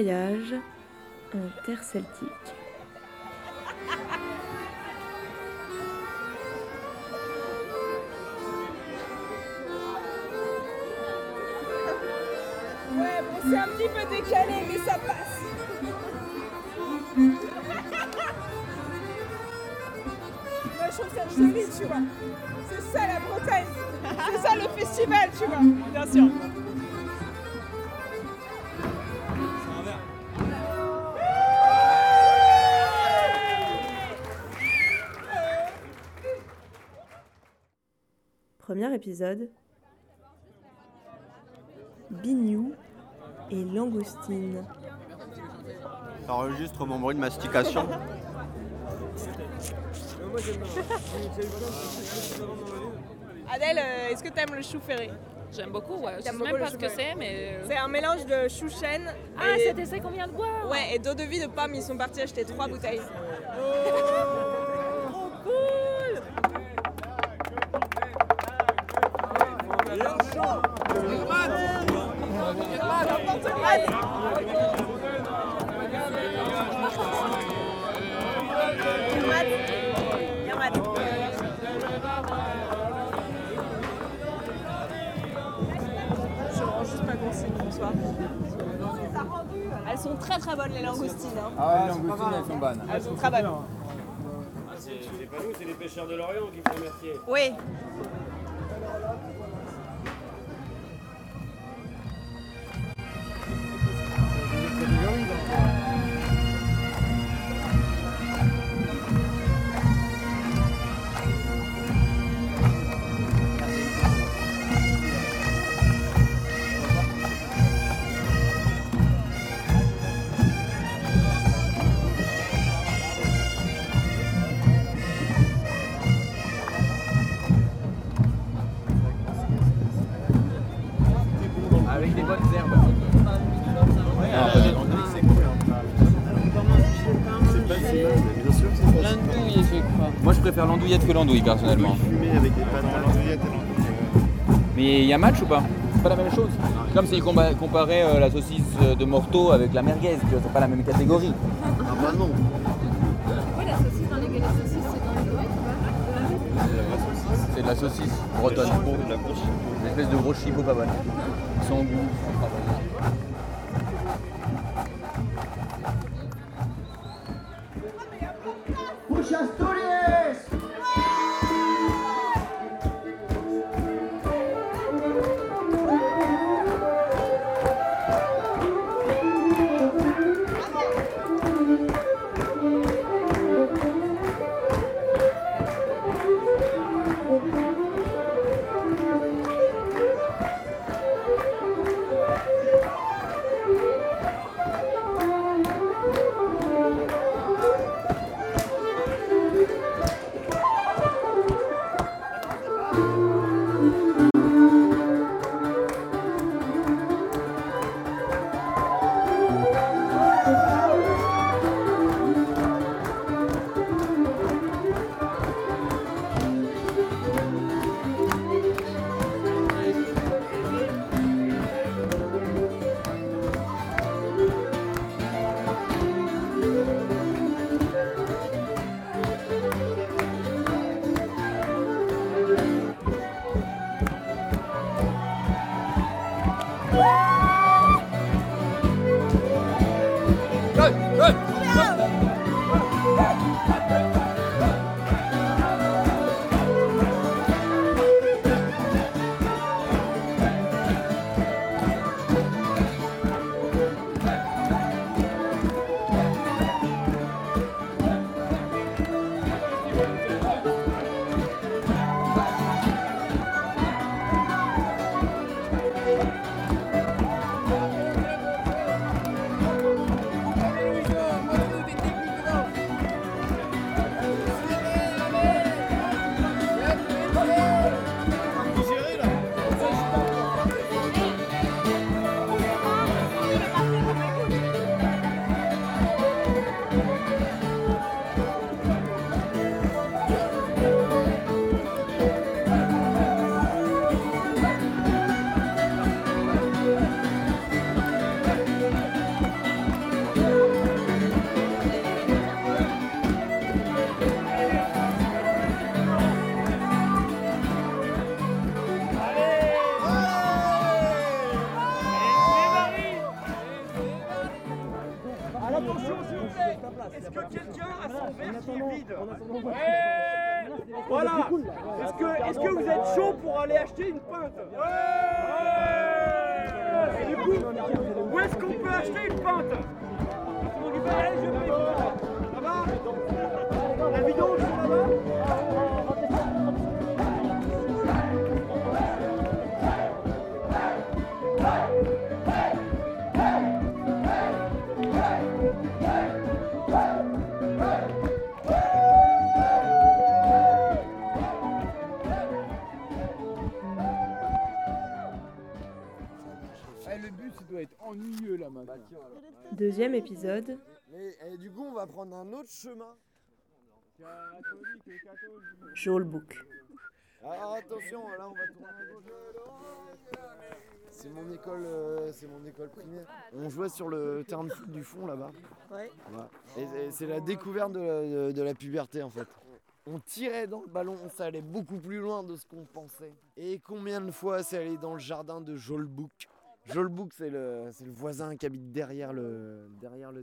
Voyage en terre celtique. Ouais, bon, c'est un petit peu décalé, mais ça passe. Moi, je trouve ça joli, tu vois. C'est ça la Bretagne. C'est ça le festival, tu vois. Bien sûr. Premier épisode. Bignou et langoustine. T'enregistres mon bruit de mastication. Adèle, euh, est-ce que t'aimes le chou ferré? J'aime beaucoup, ouais. Je sais T'aimes même beaucoup pas le ce que c'est, mais. euh, C'est un mélange de chou chêne. Ah, et... c'était ça qu'on vient de boire Ouais, et d'eau de vie de pomme, ils sont partis acheter trois bouteilles. Trop Elles sont très très bonnes les langoustines. hein. Ah, les langoustines, elles sont bonnes. Elles sont très bonnes. Ah, c'est pas nous, c'est les pêcheurs de l'Orient qui font le métier. Oui. L'andouille, je crois. Moi, je préfère l'andouillette que l'andouille, personnellement. Avec des d'andouillette Mais il y a match ou pas? C'est pas la même chose. C'est comme si on comparait euh, la saucisse euh, de Morteau avec la merguez, tu vois, c'est pas la même catégorie. Ah bah non. Oui, la saucisse dans les galettes saucisses, c'est dans les galettes ou pas C'est de la saucisse bretonne. La grosse Une espèce de gros chipot pas bonne. Sans goût, sans travail. Deuxième épisode, Mais eh, du coup, on va prendre un autre chemin. Joelbook. Alors attention, là, on va tourner à gauche. C'est mon école, euh, c'est mon école primaire. On jouait sur le terrain de foot du fond là-bas. Ouais. Ouais. Et, et c'est la découverte de la, de- de la puberté en fait. On tirait dans le ballon, ça allait beaucoup plus loin de ce qu'on pensait. Et combien de fois c'est allé dans le jardin de Jolbouk? Jolbouk, c'est le, c'est le voisin qui habite derrière le,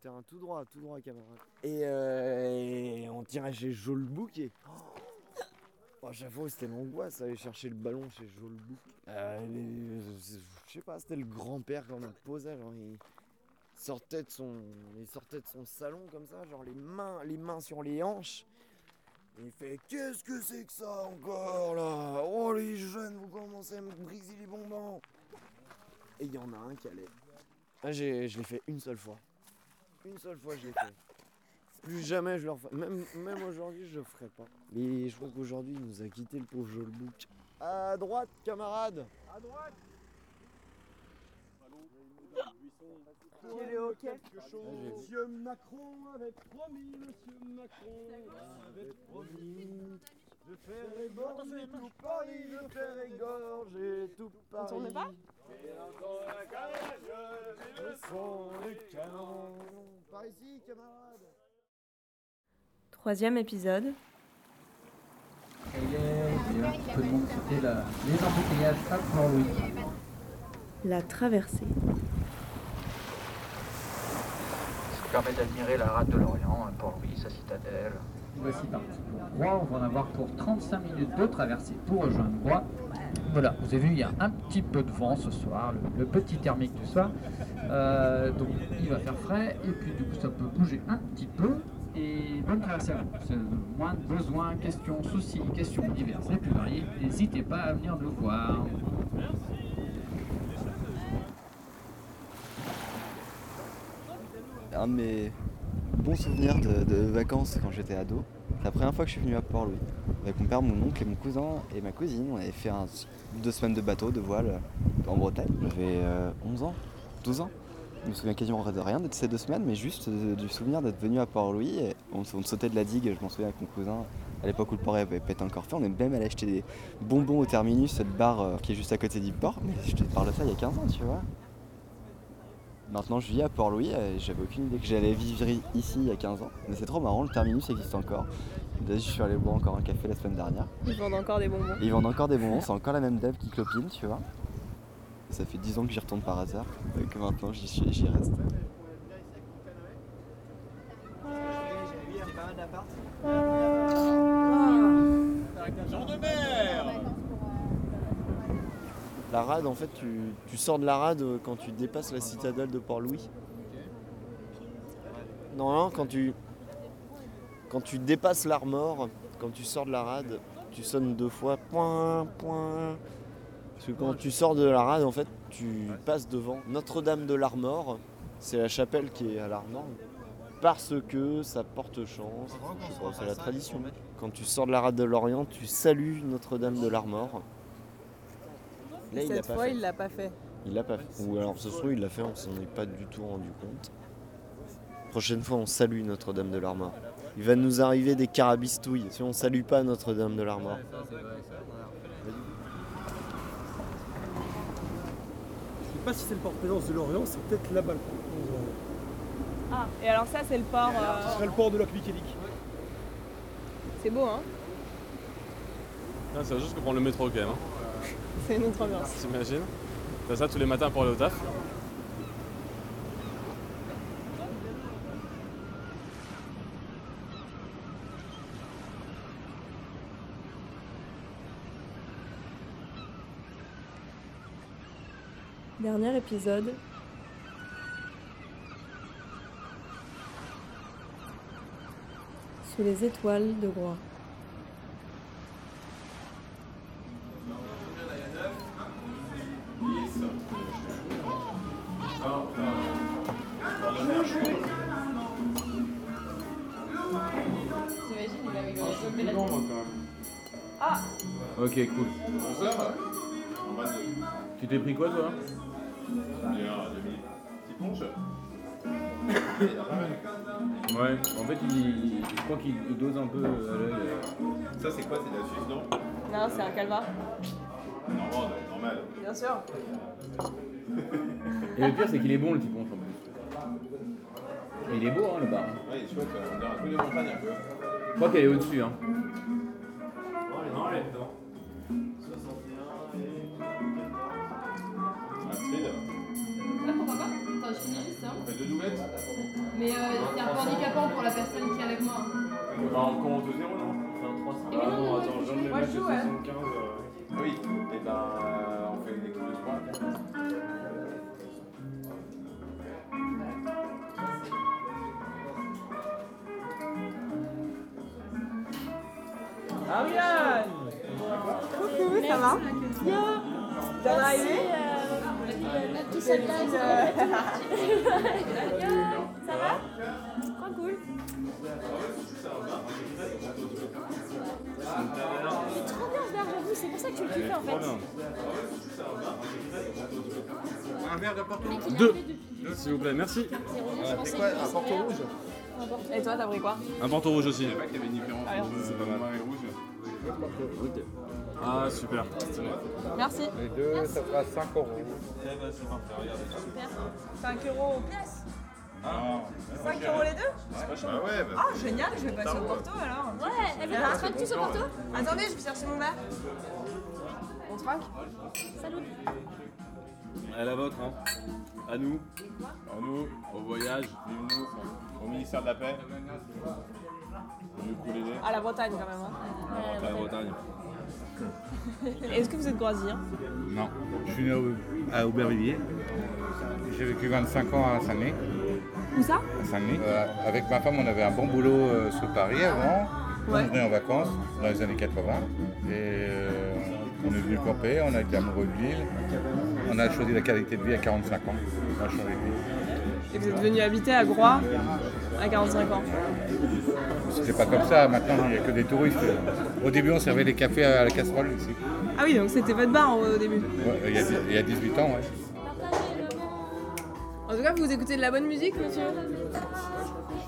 terrain, tout droit, tout droit, camarade. Et, euh, et on tirait chez Jolbouk et. Oh, j'avoue, c'était l'angoisse, aller chercher le ballon chez Jolbouk. Euh, je sais pas, c'était le grand-père qu'on a posé, genre il sortait de son, il sortait de son salon comme ça, genre les mains, les mains sur les hanches. Il fait qu'est-ce que c'est que ça encore là? Oh les jeunes, vous commencez à me briser les bonbons. Et il y en a un qui allait. Ah, j'ai, je l'ai fait une seule fois. Une seule fois, je l'ai fait. Plus jamais je le referai. Même, même aujourd'hui, je le ferai pas. Mais je crois qu'aujourd'hui, il nous a quitté le pauvre Jolbouk. À droite, camarade À droite Qui est hockey Monsieur Macron avait promis, Monsieur Macron avait promis de faire égorger tout Paris, de faire égorger tout Paris. tourne pas Le son du canon. Par ici, camarade Troisième épisode, la- les embouteillages à Port-Louis. la traversée. Ce qui permet d'admirer la rade de l'Orient, Port-Louis, sa citadelle. Voici parti pour Groix. On va en avoir pour 35 minutes de traversée pour rejoindre Groix. Voilà, vous avez vu, il y a un petit peu de vent ce soir, le, petit thermique du soir. Euh, donc il va faire frais et puis du coup ça peut bouger un petit peu. Et bonne traversée à vous. Moins de besoins, questions, soucis, questions diverses et plus variées. N'hésitez pas à venir nous voir. un de mes bons souvenirs de, de vacances quand j'étais ado. C'est la première fois que je suis venu à Port-Louis. Avec mon père, mon oncle et mon cousin et ma cousine. On avait fait deux semaines de bateau, de voile euh, en Bretagne. J'avais euh, 11 ans, 12 ans. Je me souviens quasiment de rien de ces deux semaines, mais juste du souvenir d'être venu à Port-Louis. On, on sautait de la digue, je m'en souviens avec mon cousin. À l'époque où le port avait pas été encore fait, on est même allé acheter des bonbons au terminus, cette bar euh, qui est juste à côté du port. Mais je te parle de ça il y a 15 ans, tu vois. Maintenant, je vis à Port-Louis et j'avais aucune idée que j'allais vivre ici il y a 15 ans. Mais c'est trop marrant, le terminus existe encore. D'ailleurs, je suis allé boire encore un café la semaine dernière. Ils vendent encore des bonbons. Et ils vendent encore des bonbons, c'est encore la même dev qui clopine, tu vois. Ça fait 10 ans que j'y retourne par hasard et que maintenant j'y reste. La rade, en fait, tu, sors de la rade euh, quand tu dépasses la citadelle de Port-Louis. Normalement, quand tu, quand tu dépasses l'Armor, quand tu sors de la rade, tu sonnes deux fois point, point. Parce que quand tu sors de la rade, en fait, tu passes devant Notre-Dame de l'Armor. C'est la chapelle qui est à l'Armor. Parce que ça porte chance. C'est la tradition. Quand tu sors de la rade de l'Orient, tu salues Notre-Dame de l'Armor. Là, il l'a Cette pas fois, fait. il l'a pas fait. Il l'a pas fait. Ou alors ce soir il l'a fait, on s'en est pas du tout rendu compte. Prochaine fois on salue Notre-Dame de l'Armor. Il va nous arriver des carabistouilles si on salue pas Notre-Dame de l'Armor. Je sais pas si c'est le port-présence de l'Orient, c'est peut-être là-bas le port. Ah, et alors ça, c'est le port. Ce euh, serait le port de la Piquélique. C'est beau, hein? Non, c'est juste que prendre le métro quand même. Hein. C'est une autre ambiance. J'imagine. T'as ça tous les matins pour aller au taf Dernier épisode. Sous les étoiles de Groix. Ok, cool. Tu t'es pris quoi toi Ouais, en fait, il, je crois qu'il il dose un peu à l'œil. Ça, c'est quoi C'est de la Suisse, non Non, c'est un calva. Normal, normal. Bien sûr. Et le pire, c'est qu'il est bon le petit ponche en plus. Il est beau, hein, le bar. Ouais, il est chouette, on dirait un peu des montagnes un peu. Je crois qu'elle est au-dessus. Hein. Mais euh, c'est un peu handicapant pour la personne qui est avec moi. On commence 2-0, non Et mais non, non, attends, je viens de Moi, mettre je le joue, ouais. 75. euh, Oui, et ben euh, on fait une équipe de 3. Ariane Coucou, ça va Bien arrivé Tout seul là, Ça va Trop cool. Il est trop bien ce verre, j'avoue, c'est pour ça que tu le kiffais en fait. Un verre de Porto Deux S'il vous plaît, merci. C'est quoi Un porto rouge Et toi, t'as pris quoi Un Porto rouge aussi. Il Ah, C'est pas mal. Ah, super. Merci. Les deux, ça fera 5 euros. 5 euros pièce 5 euros les deux Ah ouais, bah. Ah, génial, je vais passer au Porto alors. Ouais, elle veut qu'on trinque tous au porto Attendez, je vais chercher mon verre. On trinque Salut. À la vôtre, hein. À nous. À nous, au voyage, vive-nous, au ministère de la Paix. Au. À la Bretagne quand même. hein. À la Bretagne. Est-ce que vous êtes groisir? Non, je suis né à Aubervilliers. J'ai vécu 25 ans à Saint-Denis. Où ça? À Saint-Denis. Euh, avec ma femme, on avait un bon boulot euh, sur Paris avant. Ouais. On venait en vacances dans les années 80. Et euh, on est venu camper, on a été amoureux de l'île. On a choisi la qualité de vie à 45 ans. On a changé de vie. Et vous êtes venu habiter à Groix à 45 ans. C'était pas comme ça, maintenant il n'y a que des touristes. Au début, on servait les cafés à la casserole ici. Ah oui, donc c'était votre bar au début. Ouais, il, y a, il y a 18 ans, ouais. En tout cas, vous écoutez de la bonne musique, monsieur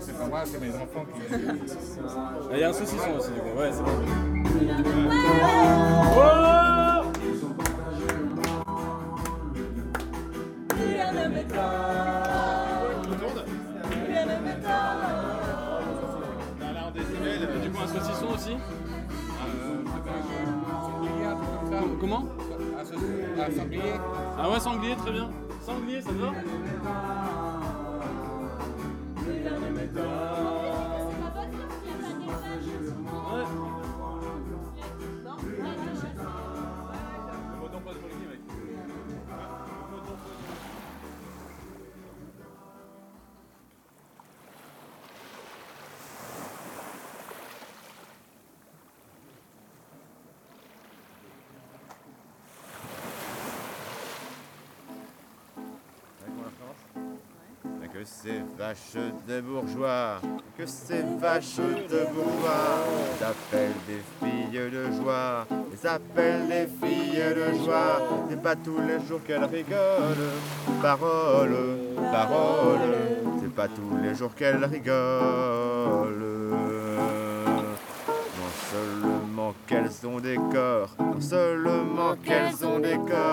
C'est pas moi, c'est mes enfants qui. Ah, Il y a un saucisson aussi, du coup. Ouais, c'est bon. Du coup, un saucisson aussi Comment Un sanglier Ah ouais, sanglier, très bien. Sanglier, ça te va? Ces vaches de bourgeois, que ces vaches de bourgeois, ils appellent des filles de joie, appellent des filles de joie, c'est pas tous les jours qu'elles rigolent, parole, parole, c'est pas tous les jours qu'elles rigolent. Non seulement qu'elles ont des corps, non seulement qu'elles ont des corps,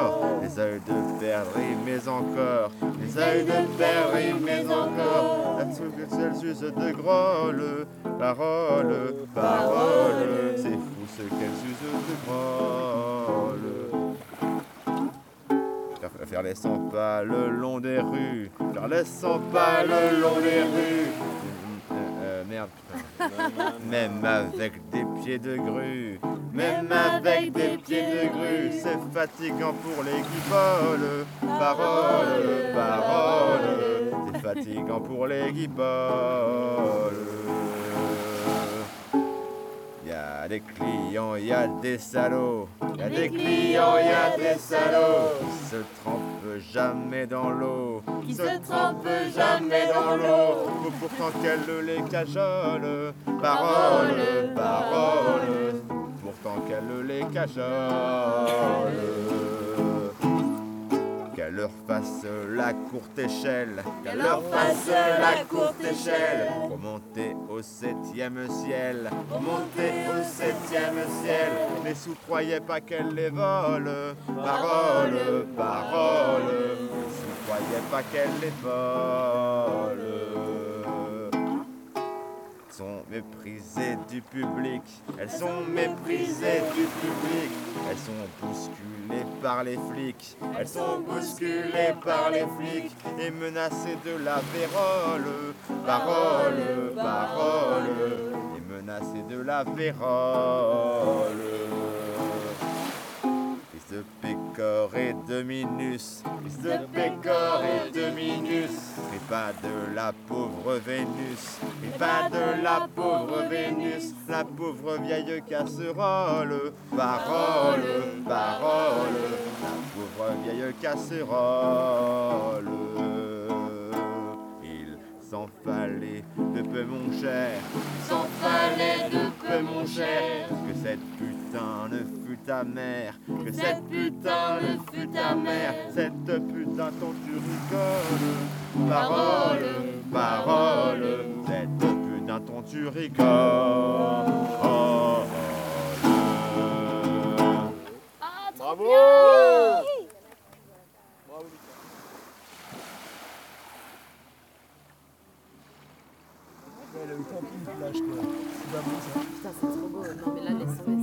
les yeux de perdre mais encore, les yeux de perdre mais encore, celles usent de grolles, parole, parole, c'est fou ce qu'elles usent de grolles. Faire- Faire les 100 pas le long des rues, faire les 100 pas le long des rues. Euh, euh, merde, putain. Même avec des pieds de grue, Même avec des pieds de grue, c'est fatigant pour les guiboles. Parole, parole, c'est fatigant pour les guiboles. Y a des clients, y a des salauds. Y a des clients, y a des salauds. Qui se trempent jamais dans l'eau. Qui se trempent jamais dans l'eau. Faut pourtant qu'elle les cajole. Parole, parole. Qu'elle les cajole qu'elle leur fasse la courte échelle, qu'elle leur fasse la courte échelle, pour monter au septième ciel, pour monter au septième ciel. Les sous croyaient pas qu'elle les vole, parole, parole, les sous croyaient pas qu'elle les vole? Sont méprisées du public. Elles sont méprisées du public. Elles sont bousculées par les flics. Elles sont bousculées par les flics et menacées de la vérole. Parole, parole. Et menacées de la vérole. Et de Minus, fils de Pécor et de Minus, et pas de la pauvre Vénus, et pas de la pauvre Vénus, la pauvre vieille casserole, parole, parole, la pauvre vieille casserole. Il s'en fallait de peu mon cher, s'en fallait de peu mon cher, que cette putain ne ta mère, que cette putain ne fut ta mère, cette putain dont tu rigoles, parole, parole, cette putain dont tu rigoles. Bravo Ouais, le quoi. C'est pas bon ça. Putain, c'est trop beau. Non, mais là, laisse tomber,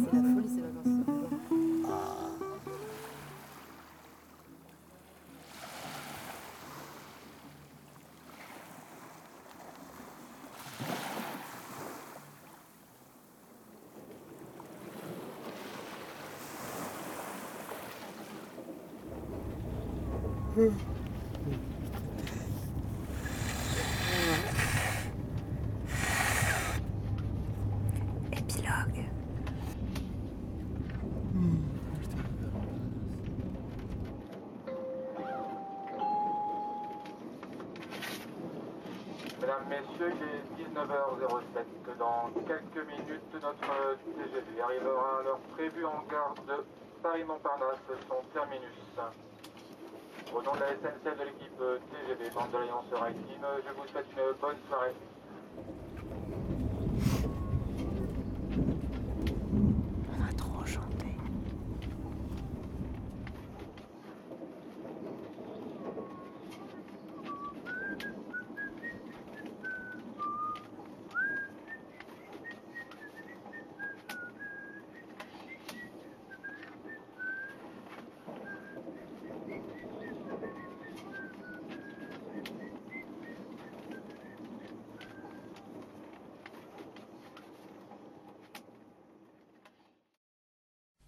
Mesdames, Messieurs, il est 19h07. Dans quelques minutes, notre TGV arrivera à l'heure prévue en gare de Paris-Montparnasse, son terminus. Au nom de la SNCF de l'équipe TGV, bande de l'Alliance Rail je vous souhaite une bonne soirée. On a trop chanté.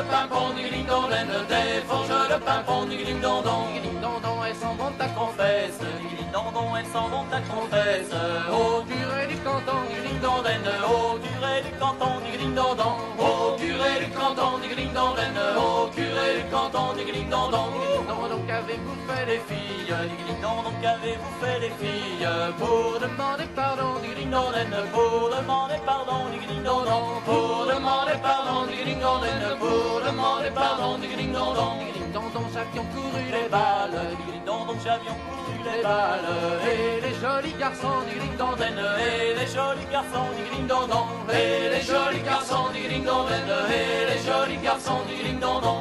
de pimpon, ding dong, des forges de pimpon, ding dong, ding dong, elles s'en vont à confesse, Non, non, elles s'en vont à confesse, au curé du canton, ding dong, curé du canton du Grindandon, au curé du canton du Grindandon, au curé du canton du Grindandon, donc qu'avez-vous fait les filles, Grindandon, qu'avez-vous fait les filles, pour demander pardon du Grindandon, pour demander pardon du Grindandon, pour demander pardon du Grindandon, pour demander pardon du Grindandon, Grindandon, j'avions couru les balles, Grindandon, j'avions couru les balles, Jolis garçons du gling dondaine, et les jolis garçons du dondon, et les jolis garçons du dondaine, et les jolis garçons du gling dondon.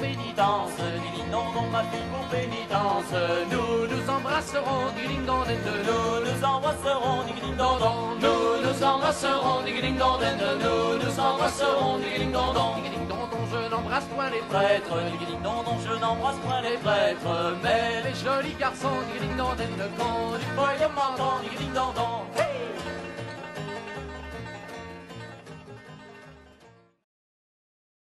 Pénitence, gling dondon, ma fille pour pénitence. Nous nous embrasserons dondaine, nous nous embrasserons dondon, nous nous embrasserons dondaine, nous nous embrasserons dondon, je n'embrasse point les prêtres, gling dondon, je n'embrasse point les prêtres, mais les jolis garçons du gling dondaine, quand du du gling dondon,